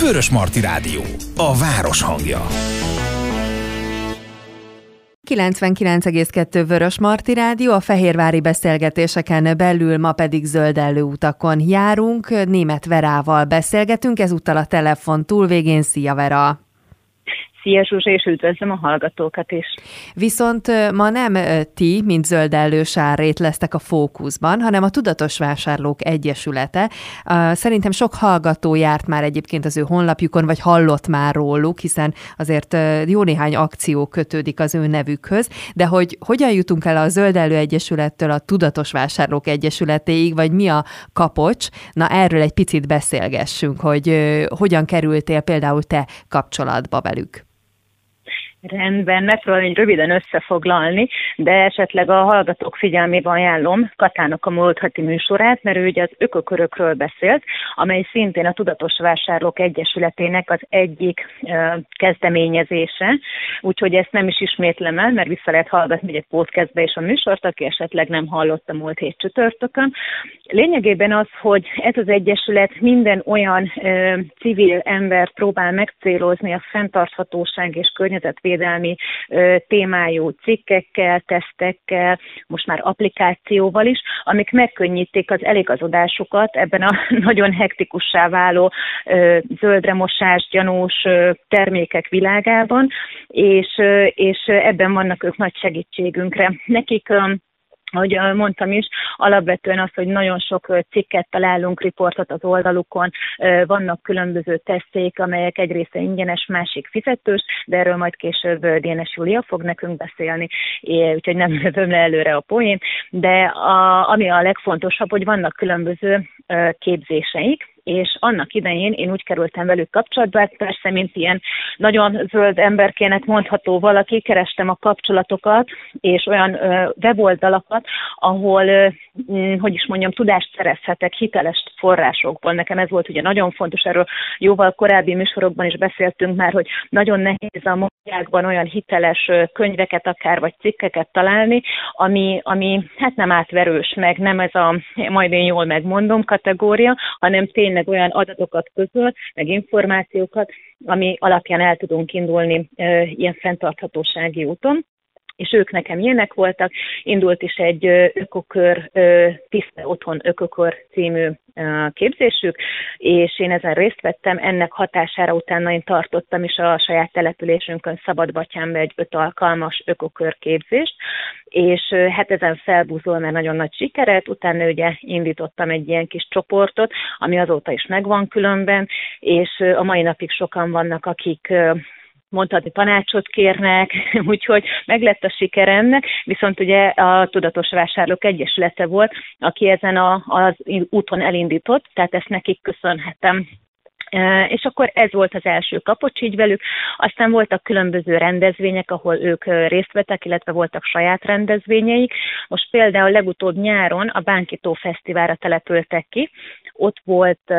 Vörös Marti Rádió, a város hangja. 99,2 Vörös Marti Rádió, a fehérvári beszélgetéseken belül ma pedig zöld utakon járunk. Német Verával beszélgetünk, ezúttal a telefon túlvégén. Szia Vera! Szia Zsuzsa, és üdvözlöm a hallgatókat is. Viszont ma nem ti, mint zöldellős árrét lesztek a fókuszban, hanem a Tudatos Vásárlók Egyesülete. Szerintem sok hallgató járt már egyébként az ő honlapjukon, vagy hallott már róluk, hiszen azért jó néhány akció kötődik az ő nevükhöz, de hogy hogyan jutunk el a Zöldellő Egyesülettől a Tudatos Vásárlók Egyesületéig, vagy mi a kapocs, na erről egy picit beszélgessünk, hogy hogyan kerültél például te kapcsolatba velük. Rendben, megpróbálom egy röviden összefoglalni, de esetleg a hallgatók figyelmébe ajánlom Katának a múlt heti műsorát, mert ő ugye az ökokörökről beszélt, amely szintén a Tudatos Vásárlók Egyesületének az egyik uh, kezdeményezése, úgyhogy ezt nem is ismétlem el, mert vissza lehet hallgatni egy podcastbe és a műsort, aki esetleg nem hallotta múlt hét csütörtökön. Lényegében az, hogy ez az egyesület minden olyan uh, civil embert próbál megcélozni a fenntarthatóság és környezetvédelmi környezetvédelmi témájú cikkekkel, tesztekkel, most már applikációval is, amik megkönnyítik az eligazodásukat ebben a nagyon hektikussá váló zöldremosás gyanús termékek világában, és, és ebben vannak ők nagy segítségünkre. Nekik ahogy mondtam is, alapvetően az, hogy nagyon sok cikket találunk, riportot az oldalukon, vannak különböző teszték, amelyek egy része ingyenes, másik fizetős, de erről majd később Dénes Júlia fog nekünk beszélni, úgyhogy nem lövöm le előre a poén, de a, ami a legfontosabb, hogy vannak különböző képzéseik, és annak idején én úgy kerültem velük kapcsolatba, hát persze, mint ilyen nagyon zöld emberkének mondható valaki, kerestem a kapcsolatokat, és olyan ö, weboldalakat, ahol, ö, hm, hogy is mondjam, tudást szerezhetek hiteles forrásokból. Nekem ez volt ugye nagyon fontos, erről jóval korábbi műsorokban is beszéltünk már, hogy nagyon nehéz a munkákban olyan hiteles könyveket akár, vagy cikkeket találni, ami, ami hát nem átverős meg, nem ez a majd én jól megmondom kategória, hanem tényleg tényleg olyan adatokat közöl, meg információkat, ami alapján el tudunk indulni ilyen fenntarthatósági úton és ők nekem ilyenek voltak. Indult is egy ökokör, Tiszta Otthon Ökokör című képzésük, és én ezen részt vettem. Ennek hatására utána én tartottam is a saját településünkön Szabadbatyánba egy öt alkalmas ökokör képzést, és hát ezen felbúzol, mert nagyon nagy sikeret, utána ugye indítottam egy ilyen kis csoportot, ami azóta is megvan különben, és a mai napig sokan vannak, akik mondhatni tanácsot kérnek, úgyhogy meg lett a siker ennek, viszont ugye a Tudatos Vásárlók Egyesülete volt, aki ezen a, az úton elindított, tehát ezt nekik köszönhetem. És akkor ez volt az első kapocs így velük, aztán voltak különböző rendezvények, ahol ők részt vettek, illetve voltak saját rendezvényeik. Most például legutóbb nyáron a Bánkitó Fesztiválra települtek ki, ott volt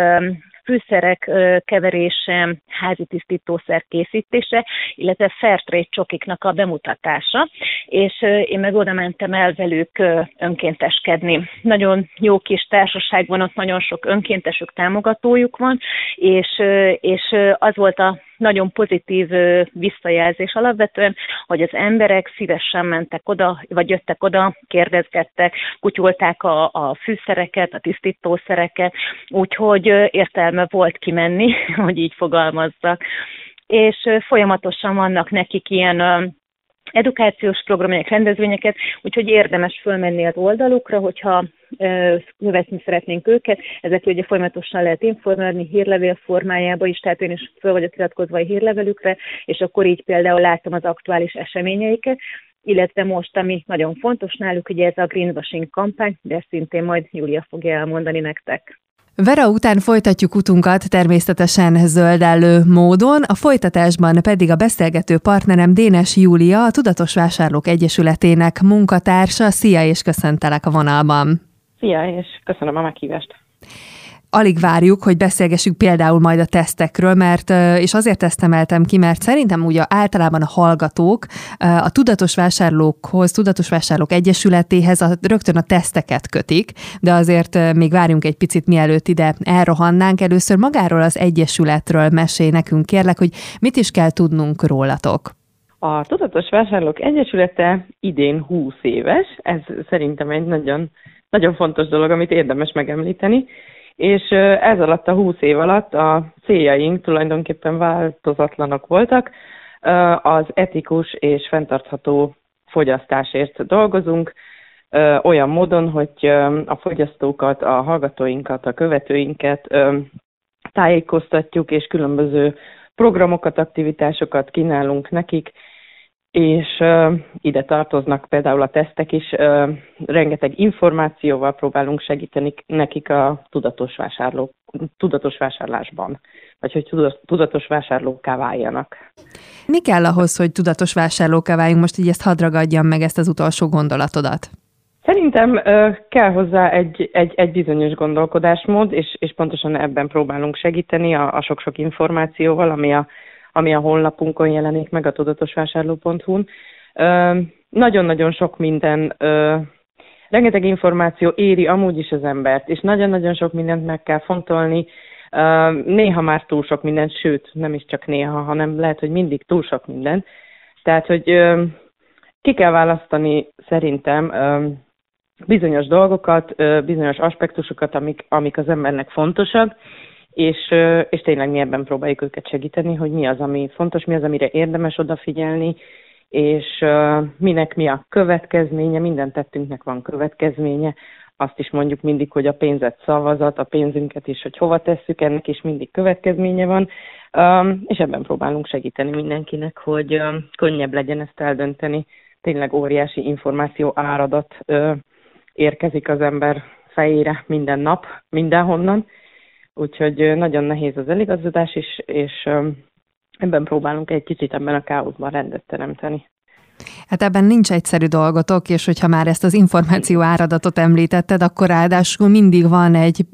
fűszerek keverése, házi tisztítószer készítése, illetve Fairtrade csokiknak a bemutatása, és én meg oda mentem el velük önkénteskedni. Nagyon jó kis társaság van, ott nagyon sok önkéntesük, támogatójuk van, és, és az volt a nagyon pozitív visszajelzés alapvetően, hogy az emberek szívesen mentek oda, vagy jöttek oda, kérdezgettek, kutyulták a, a fűszereket, a tisztítószereket, úgyhogy értelme volt kimenni, hogy így fogalmazzak. És folyamatosan vannak nekik ilyen edukációs programok, rendezvényeket, úgyhogy érdemes fölmenni az oldalukra, hogyha követni szeretnénk őket. Ezek ugye folyamatosan lehet informálni hírlevél formájába is, tehát én is föl vagyok iratkozva a hírlevelükre, és akkor így például látom az aktuális eseményeiket, illetve most, ami nagyon fontos náluk, ugye ez a greenwashing kampány, de szintén majd Júlia fogja elmondani nektek. Vera után folytatjuk utunkat természetesen zöldellő módon, a folytatásban pedig a beszélgető partnerem Dénes Júlia, a Tudatos Vásárlók Egyesületének munkatársa. Szia, és köszöntelek a vonalban! Szia, és köszönöm a meghívást! alig várjuk, hogy beszélgessük például majd a tesztekről, mert, és azért ezt emeltem ki, mert szerintem ugye általában a hallgatók a tudatos vásárlókhoz, tudatos vásárlók egyesületéhez a, rögtön a teszteket kötik, de azért még várjunk egy picit, mielőtt ide elrohannánk. Először magáról az egyesületről mesél nekünk, kérlek, hogy mit is kell tudnunk rólatok. A Tudatos Vásárlók Egyesülete idén 20 éves, ez szerintem egy nagyon, nagyon fontos dolog, amit érdemes megemlíteni, és ez alatt a 20 év alatt a céljaink tulajdonképpen változatlanok voltak. Az etikus és fenntartható fogyasztásért dolgozunk, olyan módon, hogy a fogyasztókat, a hallgatóinkat, a követőinket tájékoztatjuk, és különböző programokat, aktivitásokat kínálunk nekik, és uh, ide tartoznak például a tesztek is, uh, rengeteg információval próbálunk segíteni nekik a tudatos, vásárló, tudatos vásárlásban, vagy hogy tudatos vásárlóká váljanak. Mi kell ahhoz, hogy tudatos vásárlóká váljunk? Most így ezt hadd ragadjam meg ezt az utolsó gondolatodat. Szerintem uh, kell hozzá egy, egy, egy bizonyos gondolkodásmód, és, és pontosan ebben próbálunk segíteni a, a sok-sok információval, ami a ami a honlapunkon jelenik meg a tudatosvásárló.hu-n. Nagyon-nagyon sok minden, rengeteg információ éri amúgy is az embert, és nagyon-nagyon sok mindent meg kell fontolni, néha már túl sok mindent, sőt, nem is csak néha, hanem lehet, hogy mindig túl sok minden. Tehát, hogy ki kell választani szerintem bizonyos dolgokat, bizonyos aspektusokat, amik, amik az embernek fontosak, és, és tényleg mi ebben próbáljuk őket segíteni, hogy mi az, ami fontos, mi az, amire érdemes odafigyelni, és minek mi a következménye, minden tettünknek van következménye, azt is mondjuk mindig, hogy a pénzet szavazat, a pénzünket is, hogy hova tesszük, ennek is mindig következménye van, és ebben próbálunk segíteni mindenkinek, hogy könnyebb legyen ezt eldönteni. Tényleg óriási információ áradat érkezik az ember fejére minden nap, mindenhonnan, Úgyhogy nagyon nehéz az eligazodás is, és ebben próbálunk egy kicsit ebben a káoszban rendet teremteni. Hát ebben nincs egyszerű dolgotok, és hogyha már ezt az információ áradatot említetted, akkor ráadásul mindig van egy,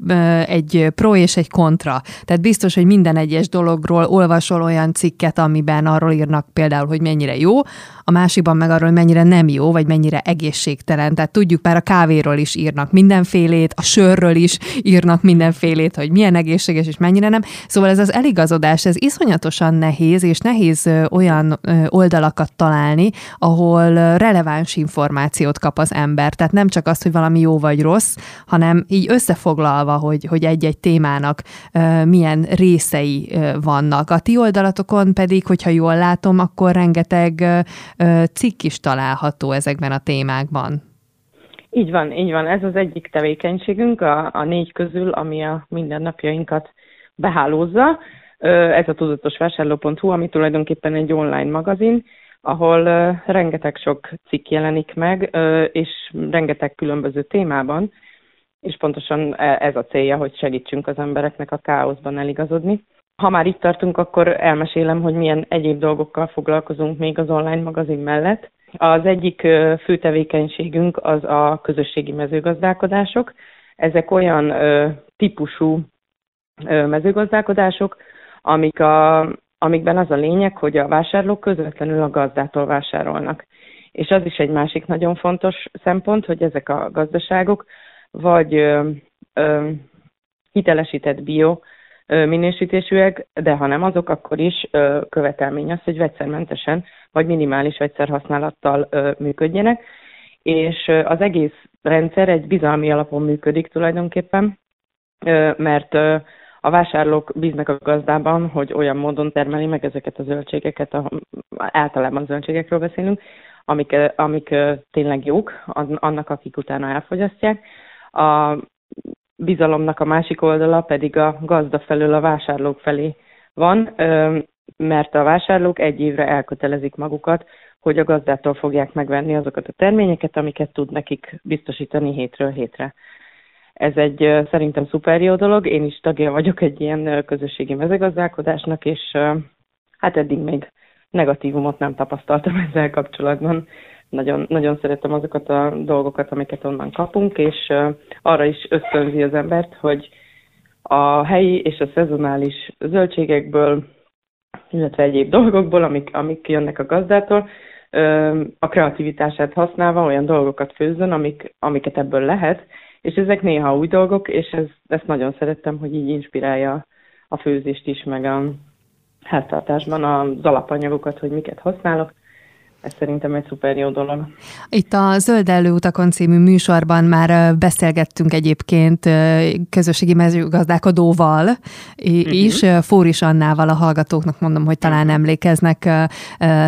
egy pro és egy kontra. Tehát biztos, hogy minden egyes dologról olvasol olyan cikket, amiben arról írnak például, hogy mennyire jó, a másikban meg arról, hogy mennyire nem jó, vagy mennyire egészségtelen. Tehát tudjuk már a kávéról is írnak mindenfélét, a sörről is írnak mindenfélét, hogy milyen egészséges és mennyire nem. Szóval ez az eligazodás, ez iszonyatosan nehéz, és nehéz olyan oldalakat találni, ahol releváns információt kap az ember. Tehát nem csak azt, hogy valami jó vagy rossz, hanem így összefoglalva, hogy, hogy egy-egy témának milyen részei vannak. A ti oldalatokon pedig, hogyha jól látom, akkor rengeteg cikk is található ezekben a témákban. Így van, így van. Ez az egyik tevékenységünk a, a négy közül, ami a mindennapjainkat behálózza. Ez a tudatosvásárló.hu, ami tulajdonképpen egy online magazin, ahol rengeteg sok cikk jelenik meg, és rengeteg különböző témában, és pontosan e, ez a célja, hogy segítsünk az embereknek a káoszban eligazodni. Ha már itt tartunk, akkor elmesélem, hogy milyen egyéb dolgokkal foglalkozunk még az online magazin mellett. Az egyik fő tevékenységünk az a közösségi mezőgazdálkodások. Ezek olyan típusú mezőgazdálkodások, amik a, amikben az a lényeg, hogy a vásárlók közvetlenül a gazdától vásárolnak. És az is egy másik nagyon fontos szempont, hogy ezek a gazdaságok vagy ö, ö, hitelesített bio minősítésűek, de ha nem azok, akkor is követelmény az, hogy vegyszermentesen vagy minimális vegyszerhasználattal működjenek, és az egész rendszer egy bizalmi alapon működik tulajdonképpen, mert a vásárlók bíznak a gazdában, hogy olyan módon termeli meg ezeket a zöldségeket, általában zöldségekről beszélünk, amik, amik tényleg jók, annak, akik utána elfogyasztják. A bizalomnak a másik oldala pedig a gazda felől a vásárlók felé van, mert a vásárlók egy évre elkötelezik magukat, hogy a gazdától fogják megvenni azokat a terményeket, amiket tud nekik biztosítani hétről hétre. Ez egy szerintem szuper jó dolog, én is tagja vagyok egy ilyen közösségi mezőgazdálkodásnak, és hát eddig még negatívumot nem tapasztaltam ezzel kapcsolatban. Nagyon, nagyon szeretem azokat a dolgokat, amiket onnan kapunk, és arra is ösztönzi az embert, hogy, a helyi és a szezonális zöldségekből, illetve egyéb dolgokból, amik, amik jönnek a gazdától, a kreativitását használva olyan dolgokat főzzön, amik, amiket ebből lehet, és ezek néha új dolgok, és ez, ezt nagyon szerettem, hogy így inspirálja a főzést is, meg a háztartásban az alapanyagokat, hogy miket használok, ez szerintem egy szuper jó dolog. Itt a Zöld Előutakon című műsorban már beszélgettünk egyébként közösségi mezőgazdálkodóval uh-huh. is, Fóris Annával a hallgatóknak mondom, hogy talán uh-huh. emlékeznek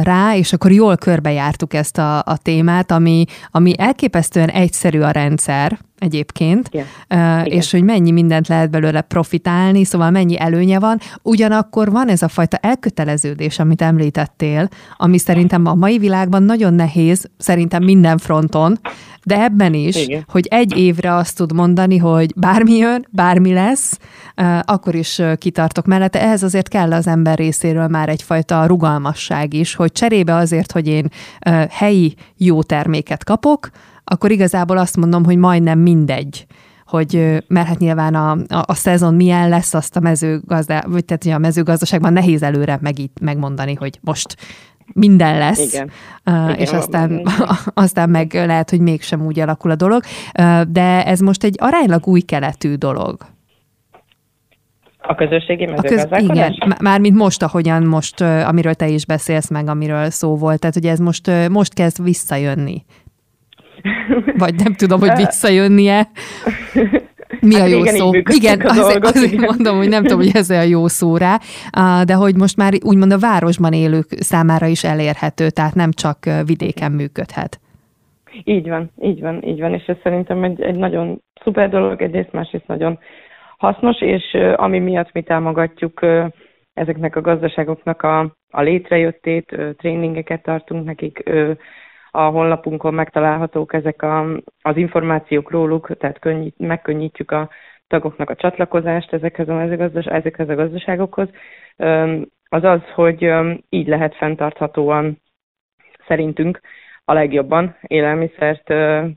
rá, és akkor jól körbejártuk ezt a, a témát, ami, ami elképesztően egyszerű a rendszer, egyébként, Igen. És hogy mennyi mindent lehet belőle profitálni, szóval mennyi előnye van. Ugyanakkor van ez a fajta elköteleződés, amit említettél, ami szerintem a mai világban nagyon nehéz, szerintem minden fronton, de ebben is, Igen. hogy egy évre azt tud mondani, hogy bármi jön, bármi lesz, akkor is kitartok mellette. Ehhez azért kell az ember részéről már egyfajta rugalmasság is, hogy cserébe azért, hogy én helyi jó terméket kapok, akkor igazából azt mondom, hogy majdnem mindegy, hogy mert hát nyilván a, a, a szezon milyen lesz, azt a mezőgazdá, vagy tehát a mezőgazdaságban nehéz előre meg, megmondani, hogy most minden lesz, Igen. Uh, Igen, és aztán, aztán meg lehet, hogy mégsem úgy alakul a dolog, uh, de ez most egy aránylag új keletű dolog. A közösségi mezőgazdálkodás? Köz, igen, mármint most, ahogyan most, amiről te is beszélsz meg, amiről szó volt, tehát hogy ez most, most kezd visszajönni. Vagy nem tudom, hogy visszajönnie. Mi hát a jó igen, szó? Igen, az, dolgok, azért igen. mondom, hogy nem tudom, hogy ez a jó szó rá, de hogy most már úgymond a városban élők számára is elérhető, tehát nem csak vidéken működhet. Így van, így van, így van, és ez szerintem egy, egy nagyon szuper dolog, egyrészt másrészt nagyon hasznos, és ami miatt mi támogatjuk ezeknek a gazdaságoknak a, a létrejöttét, tréningeket tartunk nekik, a honlapunkon megtalálhatók ezek a, az információk róluk, tehát könnyít, megkönnyítjük a tagoknak a csatlakozást ezekhez a, ezekhez a gazdaságokhoz, az az, hogy így lehet fenntarthatóan szerintünk a legjobban élelmiszert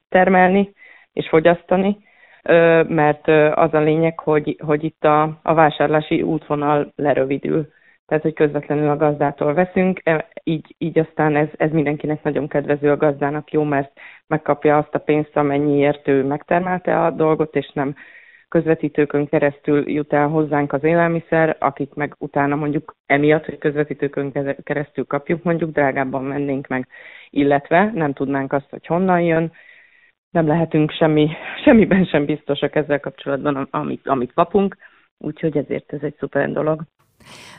termelni és fogyasztani, mert az a lényeg, hogy, hogy itt a, a vásárlási útvonal lerövidül tehát hogy közvetlenül a gazdától veszünk, e, így, így aztán ez, ez mindenkinek nagyon kedvező a gazdának jó, mert megkapja azt a pénzt, amennyiért ő megtermelte a dolgot, és nem közvetítőkön keresztül jut el hozzánk az élelmiszer, akik meg utána mondjuk emiatt, hogy közvetítőkön keresztül kapjuk, mondjuk drágábban vennénk meg, illetve nem tudnánk azt, hogy honnan jön, nem lehetünk semmi, semmiben sem biztosak ezzel kapcsolatban, amit, amit kapunk, úgyhogy ezért ez egy szuper dolog.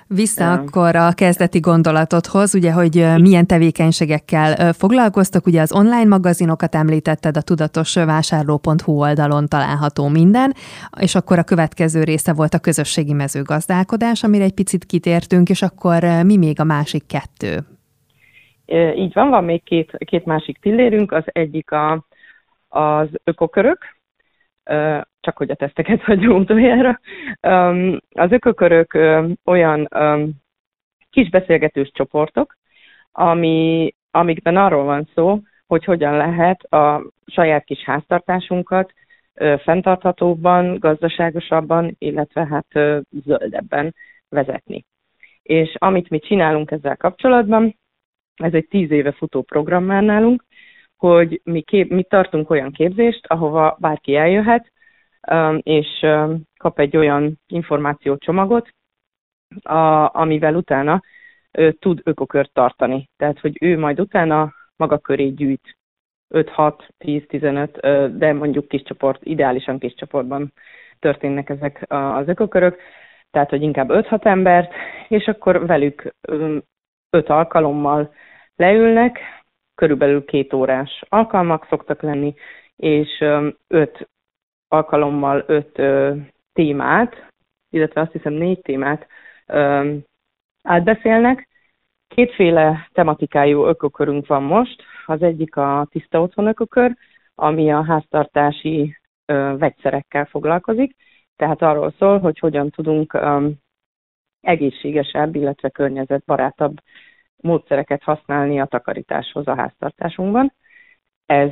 Vissza akkor a kezdeti gondolatodhoz, ugye, hogy milyen tevékenységekkel foglalkoztak, ugye az online magazinokat említetted, a tudatosvásárló.hu oldalon található minden, és akkor a következő része volt a közösségi mezőgazdálkodás, amire egy picit kitértünk, és akkor mi még a másik kettő? Így van, van még két, két másik pillérünk, az egyik a, az ökokörök, csak hogy a teszteket hagyom utoljára. Az ökökörök olyan kis beszélgetős csoportok, ami, amikben arról van szó, hogy hogyan lehet a saját kis háztartásunkat fenntarthatóbban, gazdaságosabban, illetve hát zöldebben vezetni. És amit mi csinálunk ezzel kapcsolatban, ez egy tíz éve futó program már nálunk, hogy mi, kép, mi tartunk olyan képzést, ahova bárki eljöhet, és kap egy olyan információcsomagot, a, amivel utána tud ökokört tartani. Tehát, hogy ő majd utána maga köré gyűjt 5-6-10-15, de mondjuk kis csoport, ideálisan kis csoportban történnek ezek az ökokörök, tehát, hogy inkább 5-6 embert, és akkor velük 5 alkalommal leülnek, körülbelül két órás alkalmak szoktak lenni, és öt alkalommal öt témát, illetve azt hiszem négy témát átbeszélnek. Kétféle tematikájú ökokörünk van most. Az egyik a tiszta otthon ökokör, ami a háztartási vegyszerekkel foglalkozik, tehát arról szól, hogy hogyan tudunk egészségesebb, illetve környezetbarátabb módszereket használni a takarításhoz a háztartásunkban. Ez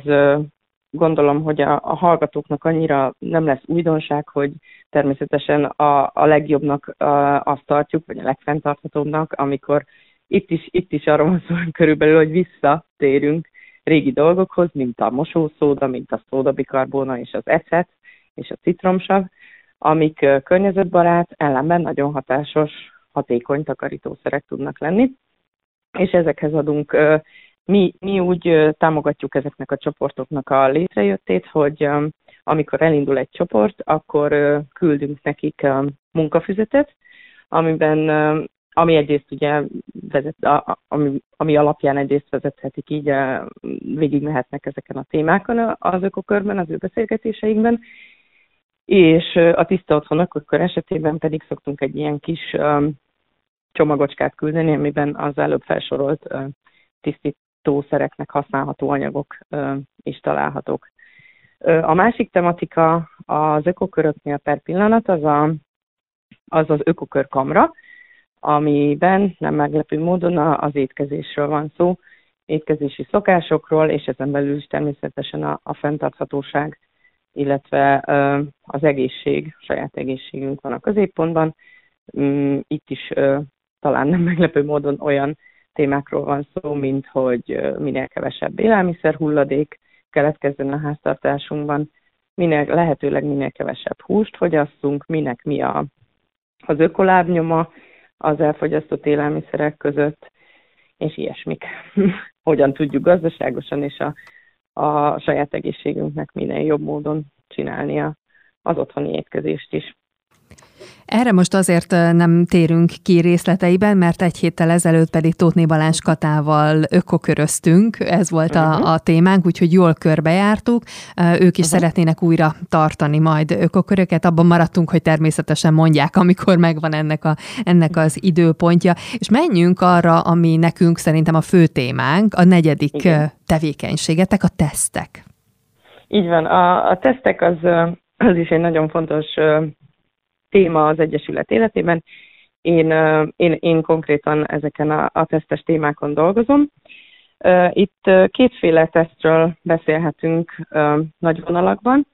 gondolom, hogy a, a hallgatóknak annyira nem lesz újdonság, hogy természetesen a, a legjobbnak a, azt tartjuk, vagy a legfenntarthatóbbnak, amikor itt is, itt is arról van szó körülbelül, hogy visszatérünk régi dolgokhoz, mint a mosószóda, mint a szódabikarbóna és az ecet és a citromsav, amik környezetbarát, ellenben nagyon hatásos, hatékony takarítószerek tudnak lenni, és ezekhez adunk, mi, mi úgy támogatjuk ezeknek a csoportoknak a létrejöttét, hogy amikor elindul egy csoport, akkor küldünk nekik munkafüzetet, amiben ami egyrészt ugye vezet, ami, ami alapján egyrészt vezethetik így, végig mehetnek ezeken a témákon az ökokörben, az ő beszélgetéseikben, és a tiszta otthon akkor esetében pedig szoktunk egy ilyen kis csomagocskát küldeni, amiben az előbb felsorolt tisztítószereknek használható anyagok is találhatók. A másik tematika az ökoköröknél per pillanat az a, az, az ökokörkamra, amiben nem meglepő módon az étkezésről van szó, étkezési szokásokról, és ezen belül is természetesen a, a fenntarthatóság, illetve az egészség, saját egészségünk van a középpontban. Mm, itt is talán nem meglepő módon olyan témákról van szó, mint hogy minél kevesebb élelmiszer hulladék keletkezzen a háztartásunkban, minél, lehetőleg minél kevesebb húst fogyasszunk, minek mi a, az ökolábnyoma, az elfogyasztott élelmiszerek között, és ilyesmik. Hogyan tudjuk gazdaságosan és a, a saját egészségünknek minél jobb módon csinálni az otthoni étkezést is. Erre most azért nem térünk ki részleteiben, mert egy héttel ezelőtt pedig Tótné Balázs Katával ökoköröztünk, ez volt a, uh-huh. a témánk, úgyhogy jól körbejártuk. Ők is uh-huh. szeretnének újra tartani majd ökoköröket, abban maradtunk, hogy természetesen mondják, amikor megvan ennek, a, ennek az időpontja. És menjünk arra, ami nekünk szerintem a fő témánk, a negyedik Igen. tevékenységetek, a tesztek. Így van, a, a tesztek az, az is egy nagyon fontos téma az Egyesület életében. Én, én, én konkrétan ezeken a, a tesztes témákon dolgozom. Itt kétféle tesztről beszélhetünk nagy vonalakban.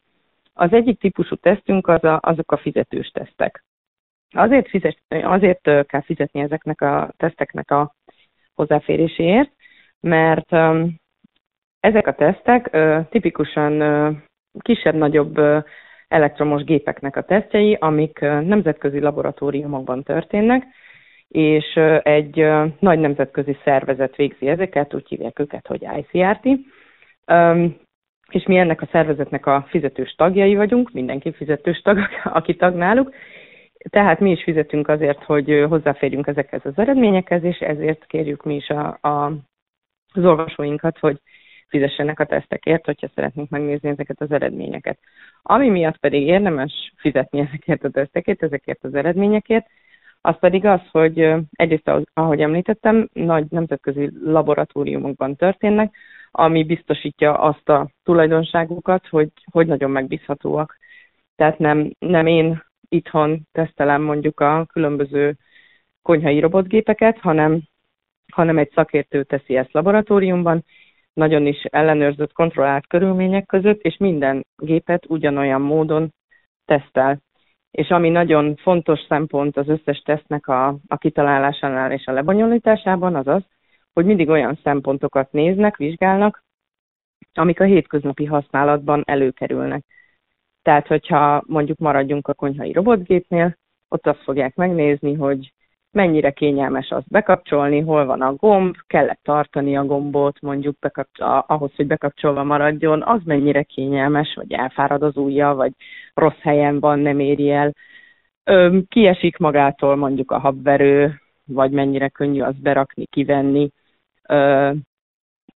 Az egyik típusú tesztünk az a, azok a fizetős tesztek. Azért, fizet, azért kell fizetni ezeknek a teszteknek a hozzáféréséért, mert ezek a tesztek tipikusan kisebb-nagyobb elektromos gépeknek a tesztjei, amik nemzetközi laboratóriumokban történnek, és egy nagy nemzetközi szervezet végzi ezeket, úgy hívják őket, hogy ICRT, és mi ennek a szervezetnek a fizetős tagjai vagyunk, mindenki fizetős tag, aki tag náluk, tehát mi is fizetünk azért, hogy hozzáférjünk ezekhez az eredményekhez, és ezért kérjük mi is a, a, az olvasóinkat, hogy fizessenek a tesztekért, hogyha szeretnénk megnézni ezeket az eredményeket. Ami miatt pedig érdemes fizetni ezekért a tesztekért, ezekért az eredményekért, az pedig az, hogy egyrészt, ahogy említettem, nagy nemzetközi laboratóriumokban történnek, ami biztosítja azt a tulajdonságukat, hogy, hogy nagyon megbízhatóak. Tehát nem, nem én itthon tesztelem mondjuk a különböző konyhai robotgépeket, hanem, hanem egy szakértő teszi ezt laboratóriumban, nagyon is ellenőrzött, kontrollált körülmények között, és minden gépet ugyanolyan módon tesztel. És ami nagyon fontos szempont az összes tesztnek a, a kitalálásánál és a lebonyolításában, az az, hogy mindig olyan szempontokat néznek, vizsgálnak, amik a hétköznapi használatban előkerülnek. Tehát, hogyha mondjuk maradjunk a konyhai robotgépnél, ott azt fogják megnézni, hogy mennyire kényelmes azt bekapcsolni, hol van a gomb, kell tartani a gombot, mondjuk bekapcsol, ahhoz, hogy bekapcsolva maradjon, az mennyire kényelmes, vagy elfárad az ujja, vagy rossz helyen van, nem éri el. Ö, kiesik magától mondjuk a habverő, vagy mennyire könnyű azt berakni, kivenni. Ö,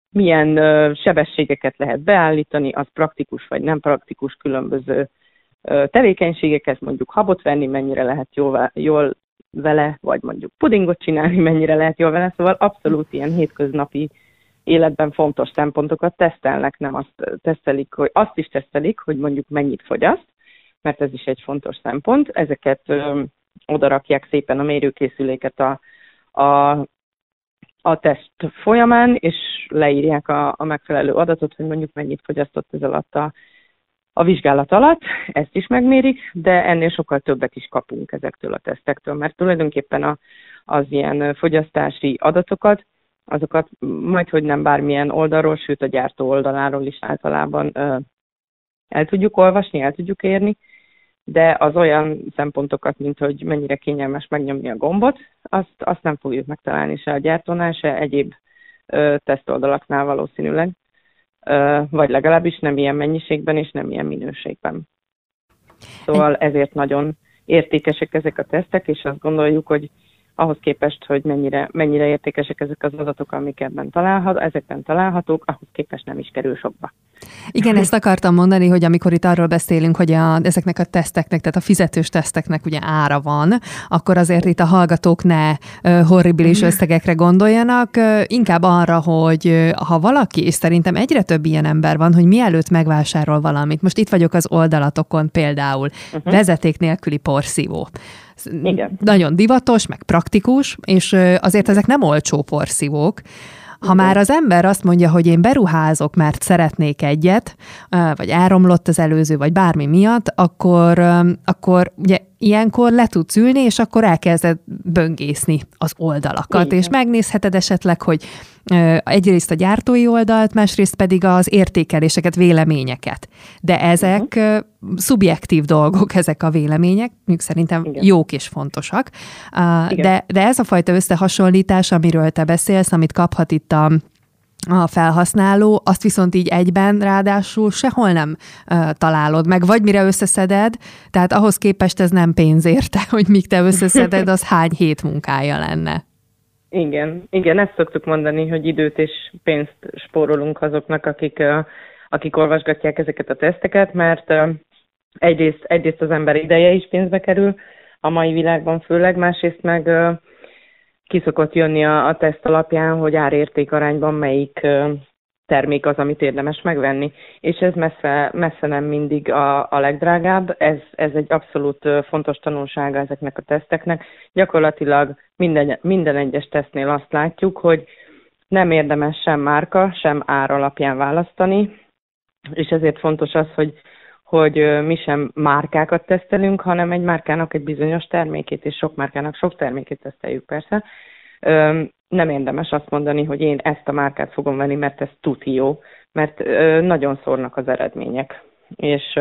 milyen ö, sebességeket lehet beállítani, az praktikus vagy nem praktikus különböző tevékenységekhez, mondjuk habot venni, mennyire lehet jól, jól vele, vagy mondjuk pudingot csinálni, mennyire lehet jól vele, szóval abszolút ilyen hétköznapi életben fontos szempontokat tesztelnek, nem azt tesztelik, hogy azt is tesztelik, hogy mondjuk mennyit fogyaszt, mert ez is egy fontos szempont. Ezeket ö, oda rakják szépen a mérőkészüléket a, a, a teszt folyamán, és leírják a, a megfelelő adatot, hogy mondjuk mennyit fogyasztott ez alatt a, a vizsgálat alatt, ezt is megmérik, de ennél sokkal többet is kapunk ezektől a tesztektől, mert tulajdonképpen a, az ilyen fogyasztási adatokat, azokat majd, hogy nem bármilyen oldalról, sőt a gyártó oldaláról is általában el tudjuk olvasni, el tudjuk érni, de az olyan szempontokat, mint hogy mennyire kényelmes megnyomni a gombot, azt, azt nem fogjuk megtalálni se a gyártónál, se egyéb ö, tesztoldalaknál valószínűleg, vagy legalábbis nem ilyen mennyiségben és nem ilyen minőségben. Szóval ezért nagyon értékesek ezek a tesztek, és azt gondoljuk, hogy ahhoz képest, hogy mennyire, mennyire értékesek ezek az adatok, amik ebben találhat, ezekben találhatók, ahhoz képest nem is kerül sokba. Igen, ezt akartam mondani, hogy amikor itt arról beszélünk, hogy a, ezeknek a teszteknek, tehát a fizetős teszteknek ugye ára van, akkor azért itt a hallgatók ne horribilis mhm. összegekre gondoljanak, inkább arra, hogy ha valaki, és szerintem egyre több ilyen ember van, hogy mielőtt megvásárol valamit, most itt vagyok az oldalatokon például, uh-huh. vezeték nélküli porszívó. Igen. Nagyon divatos, meg praktikus, és azért ezek nem olcsó porszívók. Ha már az ember azt mondja, hogy én beruházok, mert szeretnék egyet, vagy elromlott az előző, vagy bármi miatt, akkor, akkor ugye ilyenkor le tudsz ülni, és akkor elkezded böngészni az oldalakat, Igen. és megnézheted esetleg, hogy egyrészt a gyártói oldalt, másrészt pedig az értékeléseket, véleményeket. De ezek uh-huh. szubjektív dolgok, ezek a vélemények, mondjuk szerintem Igen. jók és fontosak. De, de ez a fajta összehasonlítás, amiről te beszélsz, amit kaphat itt a a felhasználó, azt viszont így egyben ráadásul sehol nem uh, találod meg, vagy mire összeszeded, tehát ahhoz képest ez nem pénz érte, hogy míg te összeszeded, az hány hét munkája lenne. Igen, igen, ezt szoktuk mondani, hogy időt és pénzt spórolunk azoknak, akik, akik olvasgatják ezeket a teszteket, mert uh, egyrészt, egyrészt az ember ideje is pénzbe kerül, a mai világban főleg, másrészt meg uh, ki szokott jönni a, a teszt alapján, hogy árérték arányban melyik termék az, amit érdemes megvenni. És ez messze, messze nem mindig a, a legdrágább, ez, ez egy abszolút fontos tanulsága ezeknek a teszteknek. Gyakorlatilag minden, minden egyes tesztnél azt látjuk, hogy nem érdemes sem márka, sem ár alapján választani, és ezért fontos az, hogy hogy mi sem márkákat tesztelünk, hanem egy márkának egy bizonyos termékét, és sok márkának sok termékét teszteljük persze. Nem érdemes azt mondani, hogy én ezt a márkát fogom venni, mert ez tuti jó, mert nagyon szórnak az eredmények. És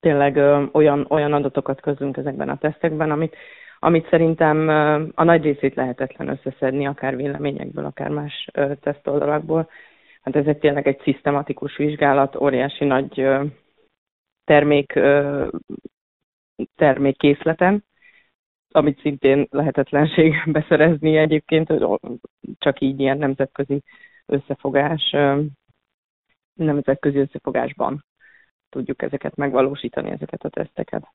tényleg olyan, olyan adatokat közünk ezekben a tesztekben, amit, amit szerintem a nagy részét lehetetlen összeszedni, akár véleményekből, akár más tesztoldalakból. Hát ez egy tényleg egy szisztematikus vizsgálat, óriási nagy termék, termékkészleten, amit szintén lehetetlenség beszerezni egyébként, csak így ilyen nemzetközi összefogás, nemzetközi összefogásban tudjuk ezeket megvalósítani, ezeket a teszteket.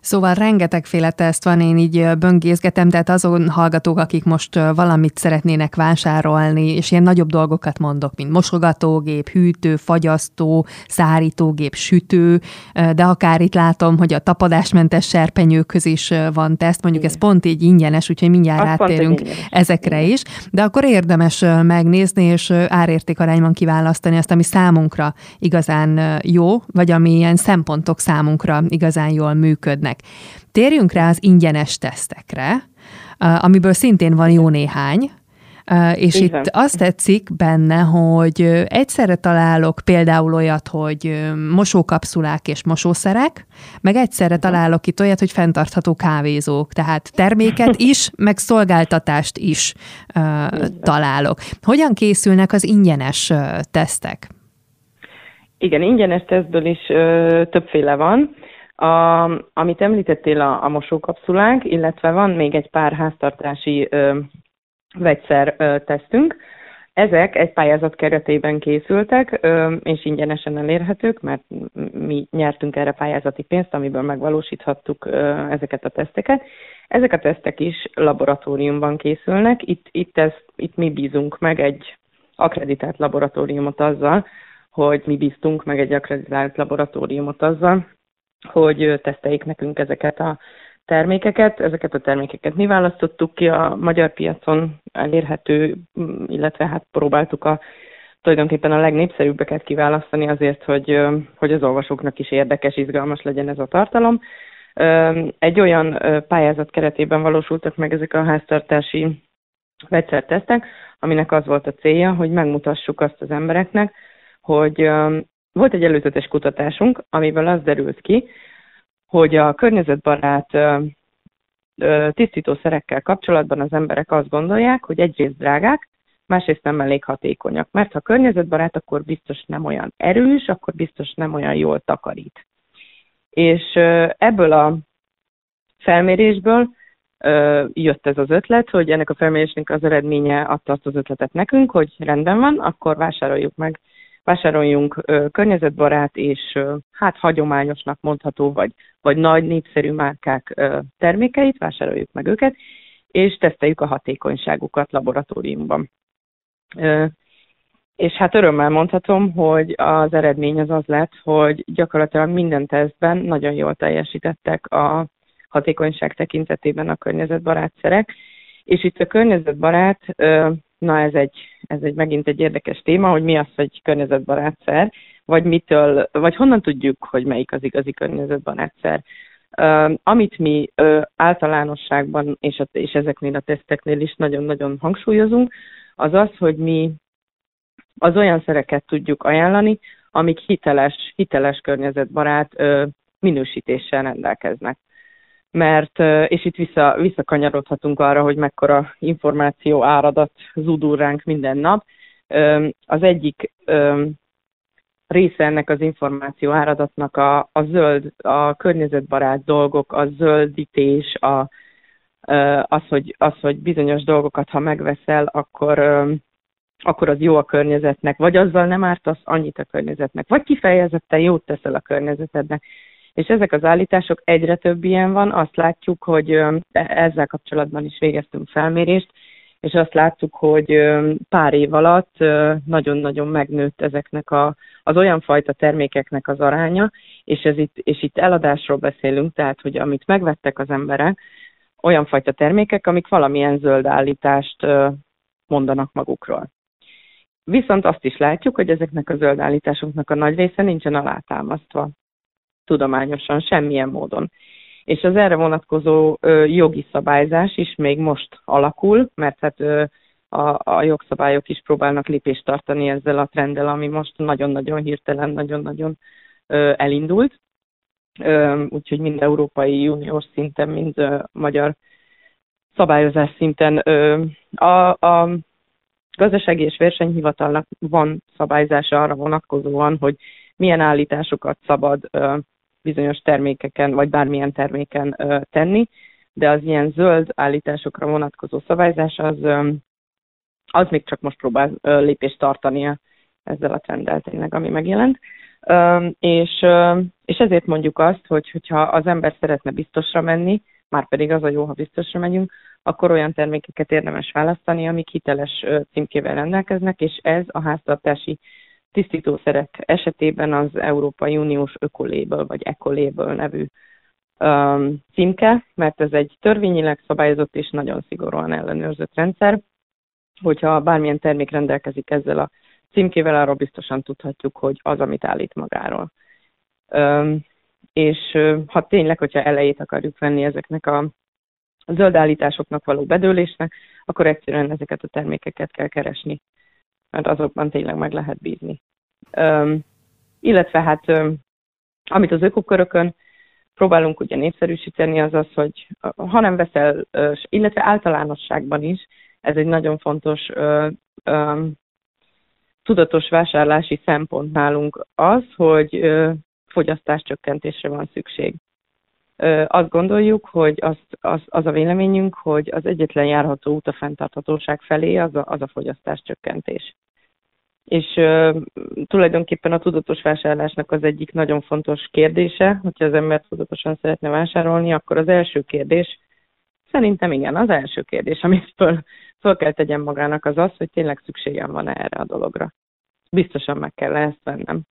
Szóval rengetegféle teszt van, én így böngészgetem, tehát azon hallgatók, akik most valamit szeretnének vásárolni, és ilyen nagyobb dolgokat mondok, mint mosogatógép, hűtő, fagyasztó, szárítógép, sütő, de akár itt látom, hogy a tapadásmentes serpenyőköz is van teszt, mondjuk Igen. ez pont így ingyenes, úgyhogy mindjárt Azt rátérünk ezekre is, de akkor érdemes megnézni, és árértékarányban kiválasztani azt, ami számunkra igazán jó, vagy ami ilyen szempontok számunkra igazán jól működnek működnek. Térjünk rá az ingyenes tesztekre, amiből szintén van jó néhány, és Igen. itt azt tetszik benne, hogy egyszerre találok például olyat, hogy mosókapszulák és mosószerek, meg egyszerre találok itt olyat, hogy fenntartható kávézók, tehát terméket is, meg szolgáltatást is uh, találok. Hogyan készülnek az ingyenes tesztek? Igen, ingyenes tesztből is uh, többféle van. A, amit említettél a, a mosókapszulánk, illetve van még egy pár háztartási ö, vegyszer ö, tesztünk. Ezek egy pályázat keretében készültek, ö, és ingyenesen elérhetők, mert mi nyertünk erre pályázati pénzt, amiből megvalósíthattuk ö, ezeket a teszteket. Ezek a tesztek is laboratóriumban készülnek. Itt, itt, ez, itt mi bízunk meg egy akreditált laboratóriumot azzal, hogy mi bíztunk meg egy akreditált laboratóriumot azzal, hogy teszteljék nekünk ezeket a termékeket. Ezeket a termékeket mi választottuk ki a magyar piacon elérhető, illetve hát próbáltuk a tulajdonképpen a legnépszerűbbeket kiválasztani azért, hogy, hogy az olvasóknak is érdekes, izgalmas legyen ez a tartalom. Egy olyan pályázat keretében valósultak meg ezek a háztartási vegyszertesztek, aminek az volt a célja, hogy megmutassuk azt az embereknek, hogy volt egy előzetes kutatásunk, amiből az derült ki, hogy a környezetbarát tisztítószerekkel kapcsolatban az emberek azt gondolják, hogy egyrészt drágák, másrészt nem elég hatékonyak. Mert ha környezetbarát, akkor biztos nem olyan erős, akkor biztos nem olyan jól takarít. És ebből a felmérésből jött ez az ötlet, hogy ennek a felmérésnek az eredménye adta azt az ötletet nekünk, hogy rendben van, akkor vásároljuk meg, vásároljunk környezetbarát és hát hagyományosnak mondható, vagy, vagy nagy népszerű márkák termékeit, vásároljuk meg őket, és teszteljük a hatékonyságukat laboratóriumban. És hát örömmel mondhatom, hogy az eredmény az az lett, hogy gyakorlatilag minden tesztben nagyon jól teljesítettek a hatékonyság tekintetében a környezetbarát szerek. És itt a környezetbarát, na ez egy, ez egy megint egy érdekes téma, hogy mi az, hogy környezetbarát szer, vagy mitől, vagy honnan tudjuk, hogy melyik az igazi környezetbarát szer. Uh, amit mi uh, általánosságban és, a, és ezeknél a teszteknél is nagyon-nagyon hangsúlyozunk, az az, hogy mi az olyan szereket tudjuk ajánlani, amik hiteles, hiteles környezetbarát uh, minősítéssel rendelkeznek mert, és itt vissza, visszakanyarodhatunk arra, hogy mekkora információ áradat zúdul ránk minden nap. Az egyik része ennek az információ áradatnak a, a zöld, a környezetbarát dolgok, a zöldítés, a, az, hogy, az, hogy bizonyos dolgokat, ha megveszel, akkor, akkor az jó a környezetnek, vagy azzal nem ártasz annyit a környezetnek, vagy kifejezetten jót teszel a környezetednek és ezek az állítások egyre több ilyen van, azt látjuk, hogy ezzel kapcsolatban is végeztünk felmérést, és azt láttuk, hogy pár év alatt nagyon-nagyon megnőtt ezeknek a, az olyan fajta termékeknek az aránya, és, ez itt, és itt eladásról beszélünk, tehát hogy amit megvettek az emberek, olyan fajta termékek, amik valamilyen zöld állítást mondanak magukról. Viszont azt is látjuk, hogy ezeknek a zöld állításoknak a nagy része nincsen alátámasztva tudományosan, semmilyen módon. És az erre vonatkozó ö, jogi szabályzás is még most alakul, mert hát ö, a, a jogszabályok is próbálnak lépést tartani ezzel a trenddel, ami most nagyon-nagyon hirtelen, nagyon-nagyon ö, elindult. Ö, úgyhogy mind Európai Uniós szinten, mind ö, magyar szabályozás szinten ö, a, a gazdasági és versenyhivatalnak van szabályzása arra vonatkozóan, hogy milyen állításokat szabad ö, bizonyos termékeken, vagy bármilyen terméken tenni, de az ilyen zöld állításokra vonatkozó szabályzás az, az még csak most próbál lépést tartania ezzel a trenddel tényleg, ami megjelent. És, és ezért mondjuk azt, hogy hogyha az ember szeretne biztosra menni, már pedig az a jó, ha biztosra megyünk, akkor olyan termékeket érdemes választani, amik hiteles címkével rendelkeznek, és ez a háztartási tisztítószerek esetében az Európai Uniós Ökoléből vagy Ecolabel nevű um, címke, mert ez egy törvényileg szabályozott és nagyon szigorúan ellenőrzött rendszer. Hogyha bármilyen termék rendelkezik ezzel a címkével, arról biztosan tudhatjuk, hogy az, amit állít magáról. Um, és ha tényleg, hogyha elejét akarjuk venni ezeknek a zöld állításoknak való bedőlésnek, akkor egyszerűen ezeket a termékeket kell keresni mert azokban tényleg meg lehet bízni. Üm, illetve hát, üm, amit az ökokörökön próbálunk ugye népszerűsíteni, az az, hogy ha nem veszel, illetve általánosságban is, ez egy nagyon fontos ö, tudatos vásárlási szempont nálunk az, hogy ö, fogyasztáscsökkentésre van szükség. Ö, azt gondoljuk, hogy az, az, az a véleményünk, hogy az egyetlen járható út a fenntarthatóság felé az a, az a fogyasztáscsökkentés és uh, tulajdonképpen a tudatos vásárlásnak az egyik nagyon fontos kérdése, hogyha az ember tudatosan szeretne vásárolni, akkor az első kérdés, szerintem igen, az első kérdés, amit föl, föl kell tegyen magának az az, hogy tényleg szükségem van erre a dologra. Biztosan meg kell ezt vennem.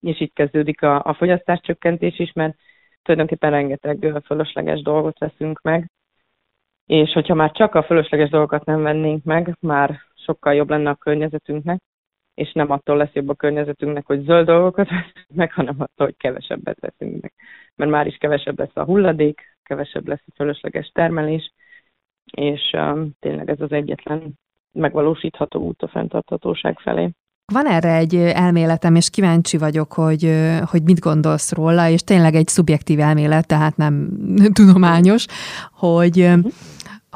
És itt kezdődik a, a fogyasztáscsökkentés is, mert tulajdonképpen rengeteg fölösleges dolgot veszünk meg, és hogyha már csak a fölösleges dolgokat nem vennénk meg, már sokkal jobb lenne a környezetünknek, és nem attól lesz jobb a környezetünknek, hogy zöld dolgokat veszünk meg, hanem attól, hogy kevesebbet veszünk meg. Mert már is kevesebb lesz a hulladék, kevesebb lesz a fölösleges termelés, és um, tényleg ez az egyetlen megvalósítható út a fenntarthatóság felé. Van erre egy elméletem, és kíváncsi vagyok, hogy, hogy mit gondolsz róla, és tényleg egy szubjektív elmélet, tehát nem tudományos, hogy uh-huh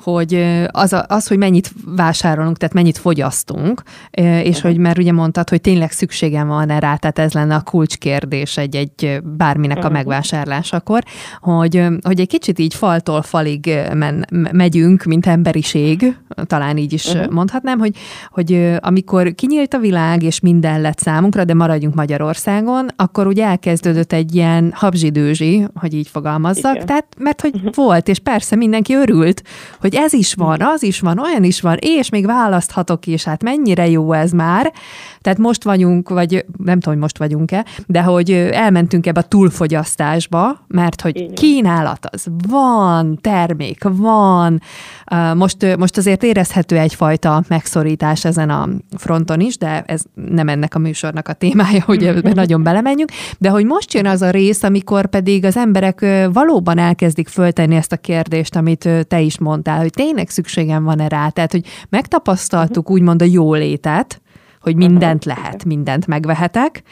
hogy az, a, az, hogy mennyit vásárolunk, tehát mennyit fogyasztunk, és hogy mert ugye mondtad, hogy tényleg szükségem van rá, tehát ez lenne a kulcskérdés egy, egy bárminek a megvásárlásakor, hogy, hogy egy kicsit így faltól falig men, megyünk, mint emberiség, talán így is uh-huh. mondhatnám, hogy, hogy amikor kinyílt a világ, és minden lett számunkra, de maradjunk Magyarországon, akkor ugye elkezdődött egy ilyen habzsidőzsi, hogy így fogalmazzak, Igen. tehát mert hogy volt, és persze mindenki örült, hogy ez is van, az is van, olyan is van, és még választhatok is, hát mennyire jó ez már. Tehát most vagyunk, vagy nem tudom, hogy most vagyunk-e, de hogy elmentünk ebbe a túlfogyasztásba, mert hogy kínálat az van, termék van, most, most azért érezhető egyfajta megszorítás ezen a fronton is, de ez nem ennek a műsornak a témája, hogy ebben nagyon belemenjünk, de hogy most jön az a rész, amikor pedig az emberek valóban elkezdik föltenni ezt a kérdést, amit te is mondtál, hogy tényleg szükségem van-e rá, tehát hogy megtapasztaltuk uh-huh. úgymond a jólétet, hogy mindent lehet, mindent megvehetek,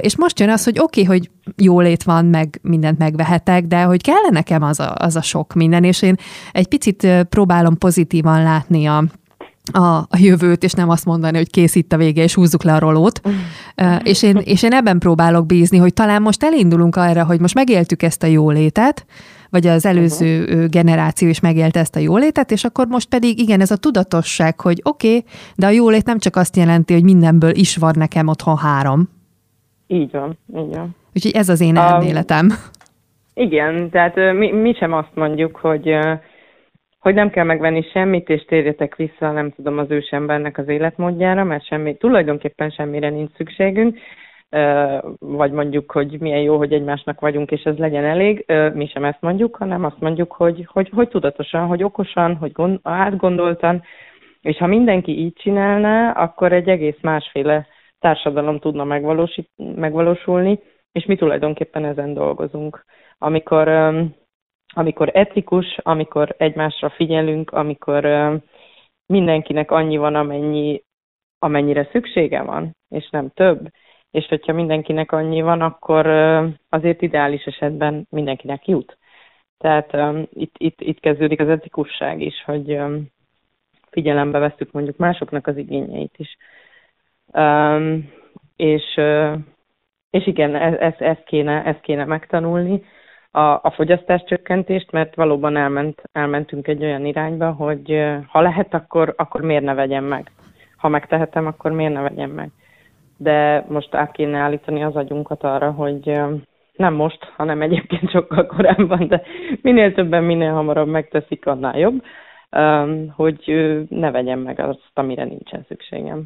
és most jön az, hogy oké, okay, hogy jólét van, meg mindent megvehetek, de hogy kellene nekem az a, az a sok minden, és én egy picit próbálom pozitívan látni a, a, a jövőt, és nem azt mondani, hogy kész itt a vége, és húzzuk le a rolót. Uh, és, én, és én ebben próbálok bízni, hogy talán most elindulunk arra, hogy most megéltük ezt a jólétet, vagy az előző uh-huh. generáció is megélte ezt a jólétet, és akkor most pedig igen, ez a tudatosság, hogy oké, okay, de a jólét nem csak azt jelenti, hogy mindenből is van nekem otthon három. Így van, így van. Úgyhogy ez az én elméletem. Um, igen, tehát mi, mi sem azt mondjuk, hogy hogy nem kell megvenni semmit, és térjetek vissza, nem tudom, az ősembernek az életmódjára, mert semmi, tulajdonképpen semmire nincs szükségünk, vagy mondjuk, hogy milyen jó, hogy egymásnak vagyunk, és ez legyen elég, mi sem ezt mondjuk, hanem azt mondjuk, hogy, hogy, hogy tudatosan, hogy okosan, hogy gond, átgondoltan, és ha mindenki így csinálná, akkor egy egész másféle társadalom tudna megvalósulni, és mi tulajdonképpen ezen dolgozunk. Amikor, amikor etikus, amikor egymásra figyelünk, amikor mindenkinek annyi van, amennyi, amennyire szüksége van, és nem több, és hogyha mindenkinek annyi van, akkor azért ideális esetben mindenkinek jut. Tehát um, itt, itt, itt kezdődik az etikusság is, hogy um, figyelembe vesztük mondjuk másoknak az igényeit is. Um, és, uh, és igen, ezt ez, ez kéne, ez kéne megtanulni, a, a fogyasztás csökkentést, mert valóban elment, elmentünk egy olyan irányba, hogy ha lehet, akkor, akkor miért ne vegyem meg. Ha megtehetem, akkor miért ne vegyem meg de most át kéne állítani az agyunkat arra, hogy nem most, hanem egyébként sokkal korábban, de minél többen, minél hamarabb megteszik, annál jobb, hogy ne vegyem meg azt, amire nincsen szükségem.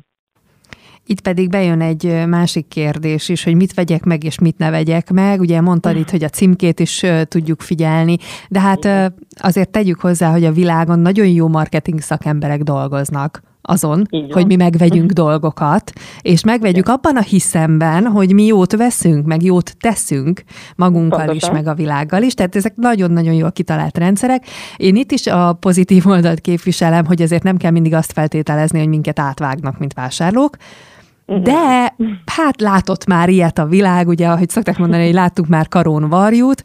Itt pedig bejön egy másik kérdés is, hogy mit vegyek meg, és mit ne vegyek meg. Ugye mondtad itt, hogy a címkét is tudjuk figyelni, de hát azért tegyük hozzá, hogy a világon nagyon jó marketing szakemberek dolgoznak azon, hogy mi megvegyünk dolgokat, és megvegyük abban a hiszemben, hogy mi jót veszünk, meg jót teszünk magunkkal Pontosan. is, meg a világgal is. Tehát ezek nagyon-nagyon jól kitalált rendszerek. Én itt is a pozitív oldalt képviselem, hogy ezért nem kell mindig azt feltételezni, hogy minket átvágnak, mint vásárlók. De hát látott már ilyet a világ, ugye, ahogy szokták mondani, hogy láttuk már karón varjút,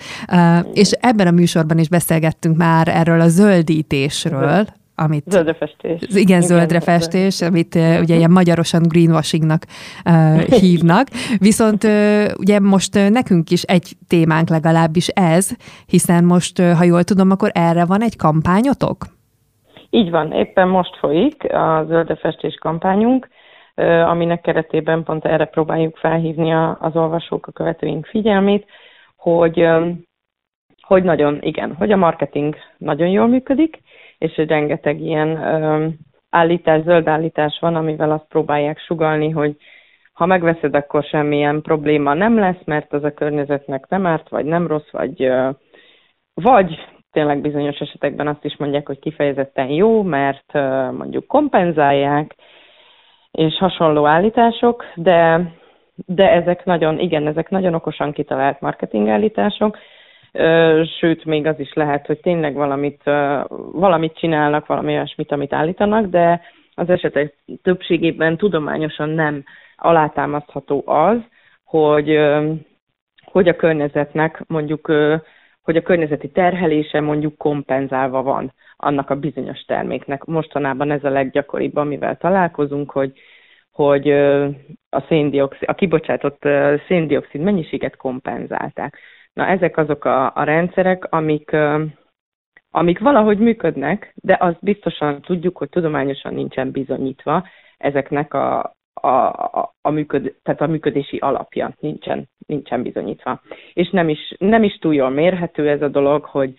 és ebben a műsorban is beszélgettünk már erről a zöldítésről, amit... Zöldrefestés. Igen, igen zöldrefestés, amit uh, ugye ilyen magyarosan greenwashingnak uh, hívnak. Viszont uh, ugye most uh, nekünk is egy témánk legalábbis ez, hiszen most, uh, ha jól tudom, akkor erre van egy kampányotok? Így van, éppen most folyik a zöldrefestés kampányunk, aminek keretében pont erre próbáljuk felhívni az olvasók, a követőink figyelmét, hogy, hogy nagyon, igen, hogy a marketing nagyon jól működik, és rengeteg ilyen állítás, zöld állítás van, amivel azt próbálják sugalni, hogy, ha megveszed, akkor semmilyen probléma nem lesz, mert az a környezetnek nem árt, vagy nem rossz, vagy, vagy tényleg bizonyos esetekben azt is mondják, hogy kifejezetten jó, mert mondjuk kompenzálják, és hasonló állítások, de, de ezek nagyon, igen, ezek nagyon okosan kitalált marketing állítások, sőt, még az is lehet, hogy tényleg valamit, valamit csinálnak, valami olyasmit, amit állítanak, de az esetek többségében tudományosan nem alátámasztható az, hogy, hogy a környezetnek mondjuk, hogy a környezeti terhelése mondjuk kompenzálva van annak a bizonyos terméknek. Mostanában ez a leggyakoribb, amivel találkozunk, hogy, hogy a, széndiokszid, a kibocsátott széndiokszid mennyiséget kompenzálták. Na ezek azok a, a rendszerek, amik, amik valahogy működnek, de azt biztosan tudjuk, hogy tudományosan nincsen bizonyítva ezeknek a, a, a, a, működ, tehát a működési alapja nincsen, nincsen bizonyítva. És nem is, nem is túl jól mérhető ez a dolog, hogy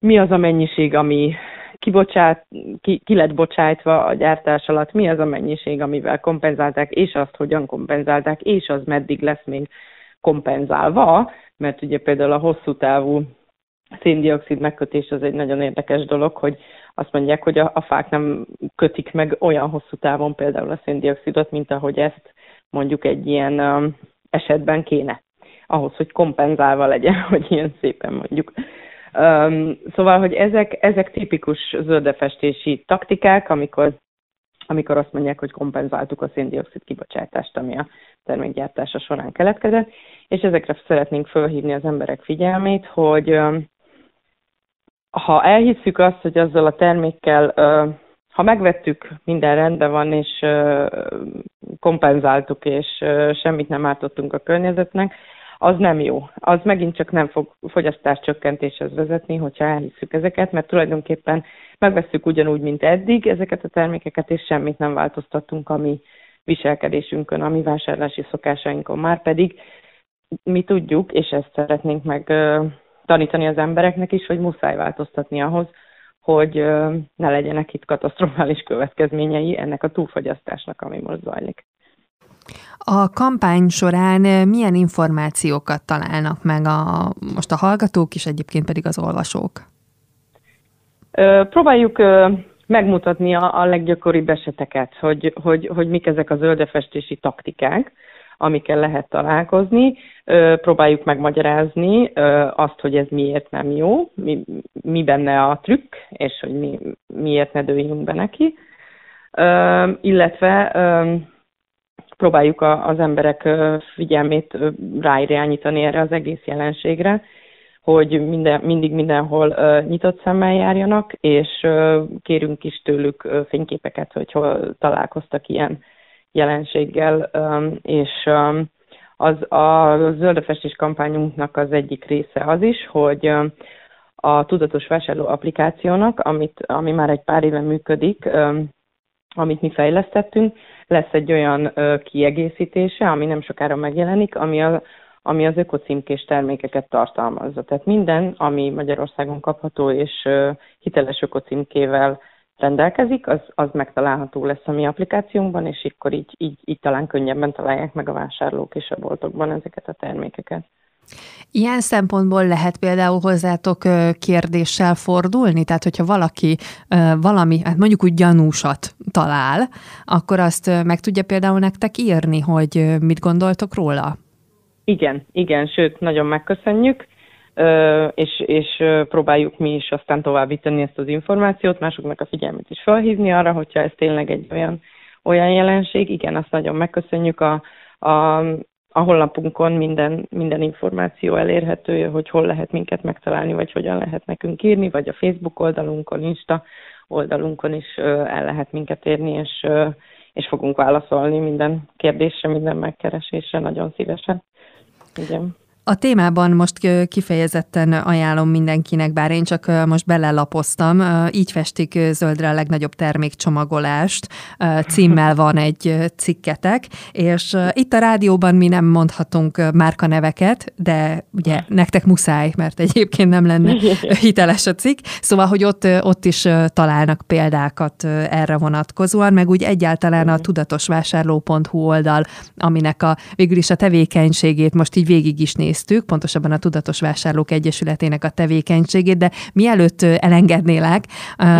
mi az a mennyiség, ami kibocsát, ki, ki lett bocsájtva a gyártás alatt, mi az a mennyiség, amivel kompenzálták, és azt hogyan kompenzálták, és az meddig lesz még kompenzálva, mert ugye például a hosszú távú széndiokszid megkötés az egy nagyon érdekes dolog, hogy azt mondják, hogy a, a fák nem kötik meg olyan hosszú távon például a széndiokszidot, mint ahogy ezt mondjuk egy ilyen um, esetben kéne. Ahhoz, hogy kompenzálva legyen, hogy ilyen szépen mondjuk. Um, szóval, hogy ezek, ezek tipikus zöldefestési taktikák, amikor amikor azt mondják, hogy kompenzáltuk a széndiokszid kibocsátást, ami a termékgyártása során keletkezett, és ezekre szeretnénk felhívni az emberek figyelmét, hogy ha elhisszük azt, hogy azzal a termékkel, ha megvettük, minden rendben van, és kompenzáltuk, és semmit nem ártottunk a környezetnek, az nem jó. Az megint csak nem fog fogyasztás csökkentéshez vezetni, hogyha elhisszük ezeket, mert tulajdonképpen megveszük ugyanúgy, mint eddig ezeket a termékeket, és semmit nem változtattunk a mi viselkedésünkön, a mi vásárlási szokásainkon. Már pedig mi tudjuk, és ezt szeretnénk meg tanítani az embereknek is, hogy muszáj változtatni ahhoz, hogy ne legyenek itt katasztrofális következményei ennek a túlfogyasztásnak, ami most zajlik. A kampány során milyen információkat találnak meg a, most a hallgatók is, egyébként pedig az olvasók? Próbáljuk megmutatni a, a leggyakoribb eseteket, hogy, hogy, hogy mik ezek a zöldefestési taktikák, amikkel lehet találkozni. Próbáljuk megmagyarázni azt, hogy ez miért nem jó, mi, mi benne a trükk, és hogy mi, miért ne dőljünk be neki. Illetve próbáljuk az emberek figyelmét ráirányítani erre az egész jelenségre, hogy minden, mindig mindenhol nyitott szemmel járjanak, és kérünk is tőlük fényképeket, hogy hol találkoztak ilyen jelenséggel, és az a zöldefestés kampányunknak az egyik része az is, hogy a tudatos vásárló applikációnak, amit, ami már egy pár éve működik, amit mi fejlesztettünk, lesz egy olyan kiegészítése, ami nem sokára megjelenik, ami a ami az ökocímkés termékeket tartalmazza. Tehát minden, ami Magyarországon kapható és hiteles ökocímkével rendelkezik, az, az megtalálható lesz a mi applikációnkban, és akkor így, így, így talán könnyebben találják meg a vásárlók és a boltokban ezeket a termékeket. Ilyen szempontból lehet például hozzátok kérdéssel fordulni? Tehát, hogyha valaki valami, hát mondjuk úgy gyanúsat talál, akkor azt meg tudja például nektek írni, hogy mit gondoltok róla? Igen, igen, sőt, nagyon megköszönjük, és, és próbáljuk mi is aztán továbbítani ezt az információt, másoknak a figyelmet is felhívni arra, hogyha ez tényleg egy olyan, olyan jelenség. Igen, azt nagyon megköszönjük. A, a, a honlapunkon minden, minden információ elérhető, hogy hol lehet minket megtalálni, vagy hogyan lehet nekünk írni, vagy a Facebook oldalunkon, Insta oldalunkon is el lehet minket érni, és, és fogunk válaszolni minden kérdésre, minden megkeresésre nagyon szívesen. Igen. A témában most kifejezetten ajánlom mindenkinek, bár én csak most belelapoztam, így festik zöldre a legnagyobb termékcsomagolást, címmel van egy cikketek, és itt a rádióban mi nem mondhatunk márkaneveket, de ugye nektek muszáj, mert egyébként nem lenne hiteles a cikk, szóval, hogy ott, ott is találnak példákat erre vonatkozóan, meg úgy egyáltalán a tudatosvásárló.hu oldal, aminek a végül is a tevékenységét most így végig is néztük, pontosabban a Tudatos Vásárlók Egyesületének a tevékenységét, de mielőtt elengednélek,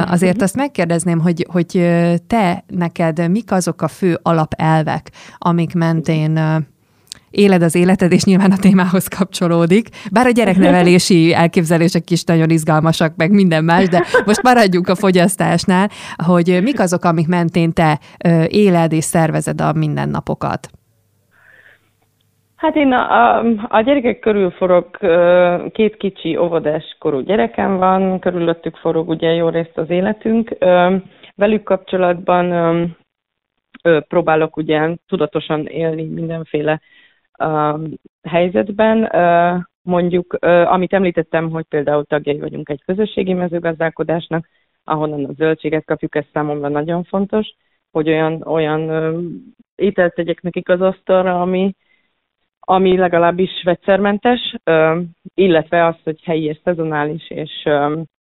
azért azt megkérdezném, hogy, hogy te neked mik azok a fő alapelvek, amik mentén éled az életed, és nyilván a témához kapcsolódik. Bár a gyereknevelési elképzelések is nagyon izgalmasak, meg minden más, de most maradjunk a fogyasztásnál, hogy mik azok, amik mentén te éled és szervezed a mindennapokat. Hát én a, a, a gyerekek körül forog, két kicsi óvodás korú gyerekem van, körülöttük forog ugye jó részt az életünk. Velük kapcsolatban próbálok ugye tudatosan élni mindenféle helyzetben. Mondjuk, amit említettem, hogy például tagjai vagyunk egy közösségi mezőgazdálkodásnak, ahonnan a zöldséget kapjuk, ez számomra nagyon fontos, hogy olyan, olyan ételt tegyek nekik az asztalra, ami, ami legalábbis vegyszermentes, illetve az, hogy helyi és szezonális, és,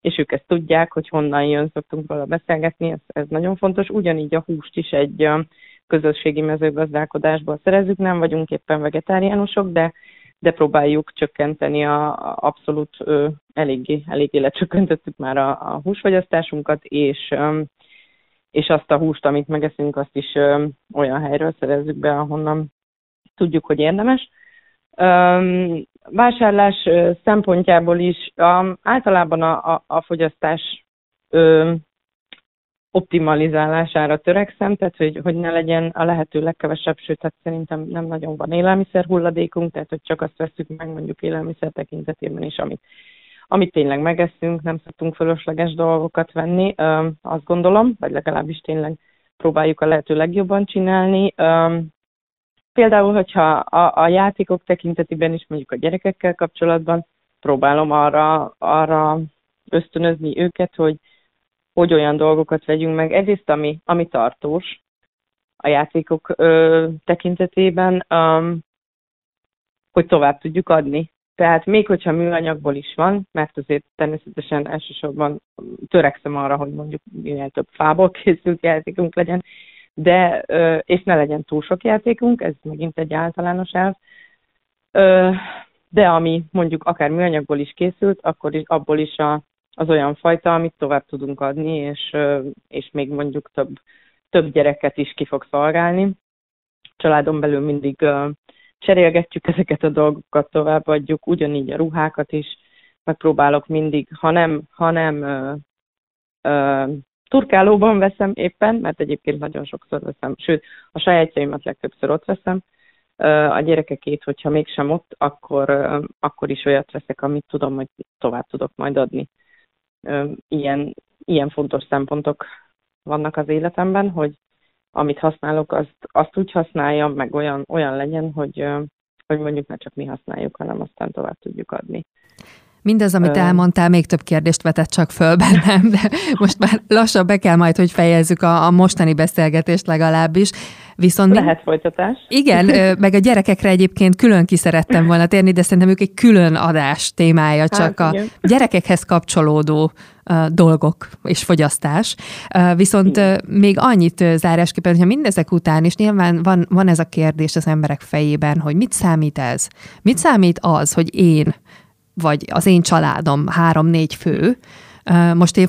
és ők ezt tudják, hogy honnan jön, szoktunk róla beszélgetni, ez, ez nagyon fontos. Ugyanígy a húst is egy közösségi mezőgazdálkodásból szerezzük, nem vagyunk éppen vegetáriánusok, de, de próbáljuk csökkenteni a, a abszolút ö, eléggé, eléggé lecsökkentettük már a, a húsfogyasztásunkat, és, ö, és azt a húst, amit megeszünk, azt is ö, olyan helyről szerezzük be, ahonnan tudjuk, hogy érdemes. Vásárlás szempontjából is általában a, a, a fogyasztás um, optimalizálására törekszem, tehát hogy, hogy ne legyen a lehető legkevesebb, sőt, hát szerintem nem nagyon van élelmiszer hulladékunk, tehát hogy csak azt veszük meg mondjuk élelmiszer tekintetében is, amit, amit tényleg megeszünk, nem szoktunk fölösleges dolgokat venni, um, azt gondolom, vagy legalábbis tényleg próbáljuk a lehető legjobban csinálni. Például, hogyha a, a játékok tekintetében is mondjuk a gyerekekkel kapcsolatban próbálom arra, arra ösztönözni őket, hogy, hogy olyan dolgokat vegyünk meg. Egyrészt, ami, ami tartós a játékok ö, tekintetében, um, hogy tovább tudjuk adni. Tehát még hogyha műanyagból is van, mert azért természetesen elsősorban törekszem arra, hogy mondjuk minél több fából készült játékunk legyen, de, és ne legyen túl sok játékunk, ez megint egy általános elv, de ami mondjuk akár műanyagból is készült, akkor is, abból is a, az olyan fajta, amit tovább tudunk adni, és, és még mondjuk több, több gyereket is ki fog szolgálni. Családon belül mindig cserélgetjük ezeket a dolgokat, továbbadjuk, ugyanígy a ruhákat is, megpróbálok mindig, ha nem, ha nem turkálóban veszem éppen, mert egyébként nagyon sokszor veszem, sőt, a sajátjaimat legtöbbször ott veszem, a gyerekekét, hogyha mégsem ott, akkor, akkor is olyat veszek, amit tudom, hogy tovább tudok majd adni. Ilyen, ilyen fontos szempontok vannak az életemben, hogy amit használok, azt, azt úgy használjam, meg olyan, olyan legyen, hogy, hogy mondjuk ne csak mi használjuk, hanem aztán tovább tudjuk adni. Mindez, amit elmondtál, még több kérdést vetett csak föl bennem, de most már lassan be kell majd, hogy fejezzük a, a mostani beszélgetést legalábbis. Viszont Lehet folytatás. Igen, meg a gyerekekre egyébként külön ki szerettem volna térni, de szerintem ők egy külön adás témája, hát csak hát, a igen. gyerekekhez kapcsolódó dolgok és fogyasztás. Viszont uh, még annyit zárásképpen, hogyha mindezek után is nyilván van, van ez a kérdés az emberek fejében, hogy mit számít ez? Mit számít az, hogy én vagy az én családom három-négy fő, most én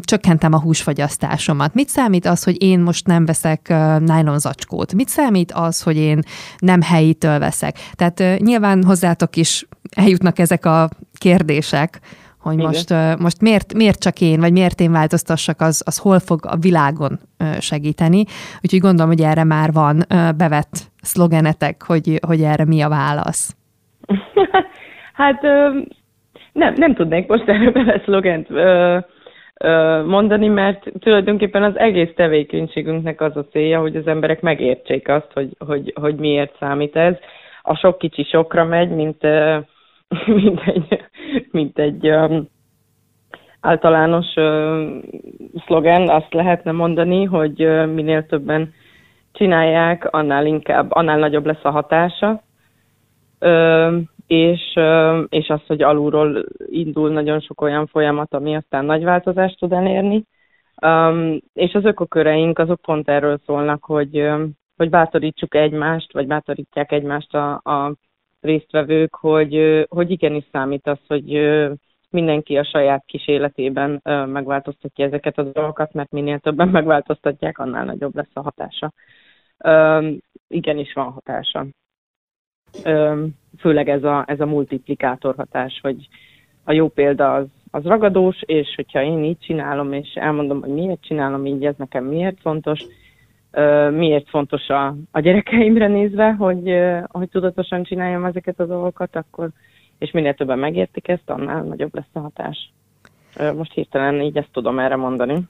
csökkentem a húsfogyasztásomat. Mit számít az, hogy én most nem veszek nylon zacskót? Mit számít az, hogy én nem helyitől veszek? Tehát nyilván hozzátok is eljutnak ezek a kérdések, hogy Igen. most, most miért, miért csak én, vagy miért én változtassak, az, az hol fog a világon segíteni. Úgyhogy gondolom, hogy erre már van bevett szlogenetek, hogy, hogy erre mi a válasz. Hát nem, nem tudnék most erről bele szlogent mondani, mert tulajdonképpen az egész tevékenységünknek az a célja, hogy az emberek megértsék azt, hogy, hogy, hogy miért számít ez. a sok kicsi sokra megy, mint, mint egy, mint egy általános szlogen, azt lehetne mondani, hogy minél többen csinálják, annál inkább, annál nagyobb lesz a hatása. És, és az, hogy alulról indul nagyon sok olyan folyamat, ami aztán nagy változást tud elérni. És az ökoköreink azok pont erről szólnak, hogy, hogy bátorítsuk egymást, vagy bátorítják egymást a, a résztvevők, hogy, hogy igenis számít az, hogy mindenki a saját kis életében megváltoztatja ezeket a dolgokat, mert minél többen megváltoztatják, annál nagyobb lesz a hatása. Igenis van hatása. Főleg ez a, ez a multiplikátor hatás, hogy a jó példa az, az ragadós, és hogyha én így csinálom, és elmondom, hogy miért csinálom így, ez nekem miért fontos, miért fontos a, a gyerekeimre nézve, hogy, hogy tudatosan csináljam ezeket a dolgokat, akkor, és minél többen megértik ezt, annál nagyobb lesz a hatás. Most hirtelen így ezt tudom erre mondani.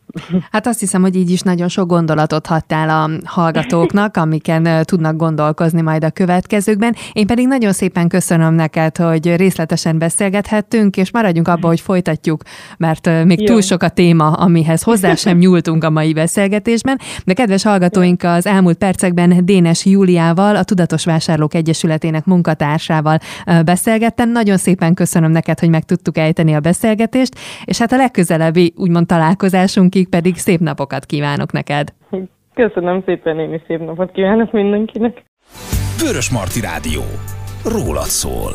Hát azt hiszem, hogy így is nagyon sok gondolatot hattál a hallgatóknak, amiken tudnak gondolkozni majd a következőkben. Én pedig nagyon szépen köszönöm neked, hogy részletesen beszélgethettünk, és maradjunk abba, hogy folytatjuk, mert még Jó. túl sok a téma, amihez hozzá sem nyúltunk a mai beszélgetésben. De kedves hallgatóink, az elmúlt percekben Dénes Júliával, a Tudatos Vásárlók Egyesületének munkatársával beszélgettem. Nagyon szépen köszönöm neked, hogy meg tudtuk ejteni a beszélgetést, és és hát a legközelebbi úgymond találkozásunkig pedig szép napokat kívánok neked. Köszönöm szépen, én is szép napot kívánok mindenkinek. Vörös Marti Rádió. Rólad szól.